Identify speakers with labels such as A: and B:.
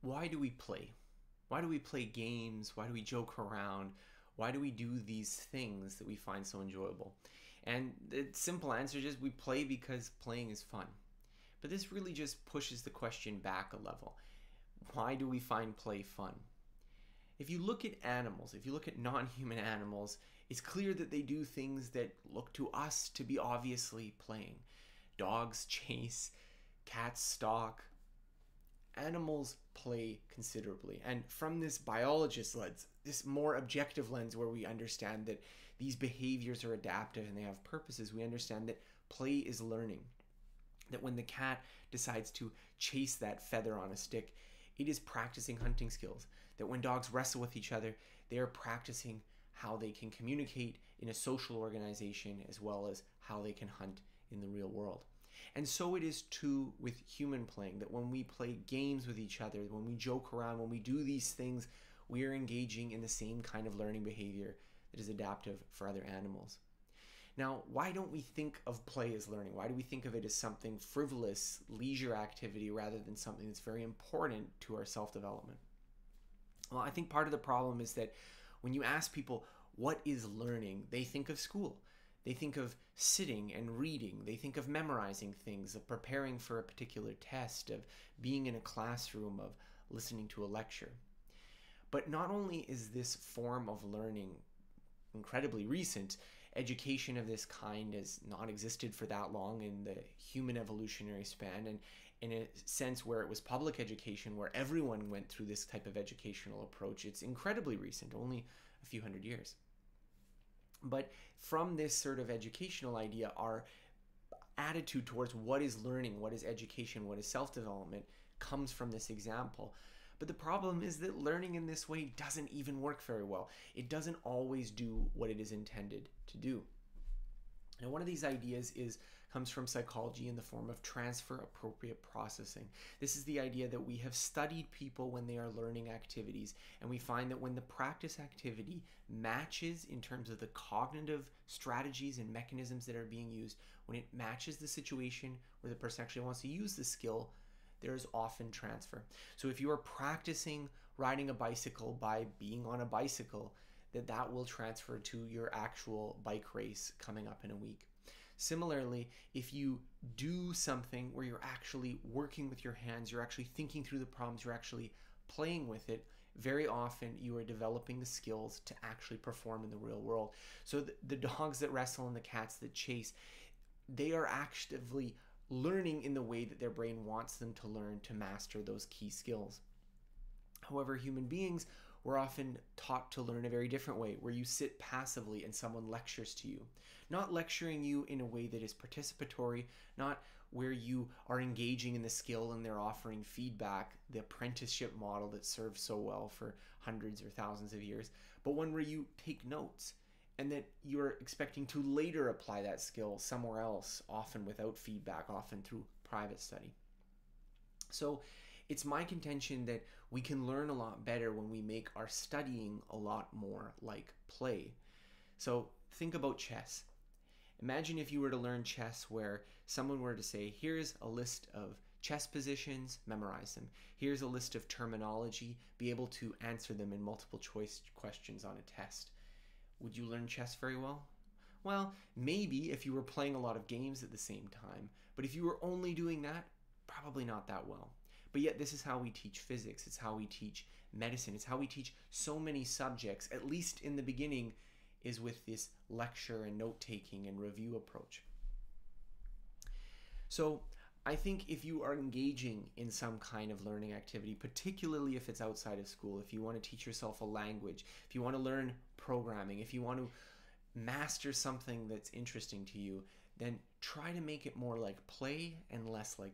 A: why do we play? Why do we play games? Why do we joke around? Why do we do these things that we find so enjoyable? And the simple answer is we play because playing is fun. But this really just pushes the question back a level. Why do we find play fun? If you look at animals, if you look at non human animals, it's clear that they do things that look to us to be obviously playing. Dogs chase, cats stalk. Animals play considerably. And from this biologist lens, this more objective lens where we understand that these behaviors are adaptive and they have purposes, we understand that play is learning. That when the cat decides to chase that feather on a stick, it is practicing hunting skills. That when dogs wrestle with each other, they are practicing how they can communicate in a social organization as well as how they can hunt in the real world. And so it is too with human playing that when we play games with each other, when we joke around, when we do these things, we are engaging in the same kind of learning behavior that is adaptive for other animals. Now, why don't we think of play as learning? Why do we think of it as something frivolous, leisure activity rather than something that's very important to our self development? Well, I think part of the problem is that when you ask people what is learning, they think of school. They think of sitting and reading. They think of memorizing things, of preparing for a particular test, of being in a classroom, of listening to a lecture. But not only is this form of learning incredibly recent, education of this kind has not existed for that long in the human evolutionary span. And in a sense, where it was public education, where everyone went through this type of educational approach, it's incredibly recent, only a few hundred years. But from this sort of educational idea, our attitude towards what is learning, what is education, what is self development comes from this example. But the problem is that learning in this way doesn't even work very well. It doesn't always do what it is intended to do. And one of these ideas is comes from psychology in the form of transfer appropriate processing. This is the idea that we have studied people when they are learning activities, and we find that when the practice activity matches in terms of the cognitive strategies and mechanisms that are being used, when it matches the situation where the person actually wants to use the skill, there is often transfer. So if you are practicing riding a bicycle by being on a bicycle, that that will transfer to your actual bike race coming up in a week. Similarly, if you do something where you're actually working with your hands, you're actually thinking through the problems, you're actually playing with it, very often you are developing the skills to actually perform in the real world. So the, the dogs that wrestle and the cats that chase, they are actively learning in the way that their brain wants them to learn to master those key skills. However, human beings were often taught to learn a very different way, where you sit passively and someone lectures to you. Not lecturing you in a way that is participatory, not where you are engaging in the skill and they're offering feedback, the apprenticeship model that served so well for hundreds or thousands of years, but one where you take notes and that you're expecting to later apply that skill somewhere else, often without feedback, often through private study. So it's my contention that we can learn a lot better when we make our studying a lot more like play. So think about chess. Imagine if you were to learn chess where someone were to say, here's a list of chess positions, memorize them. Here's a list of terminology, be able to answer them in multiple choice questions on a test. Would you learn chess very well? Well, maybe if you were playing a lot of games at the same time, but if you were only doing that, probably not that well. But yet, this is how we teach physics, it's how we teach medicine, it's how we teach so many subjects, at least in the beginning, is with this lecture and note taking and review approach. So, I think if you are engaging in some kind of learning activity, particularly if it's outside of school, if you want to teach yourself a language, if you want to learn programming, if you want to master something that's interesting to you, then try to make it more like play and less like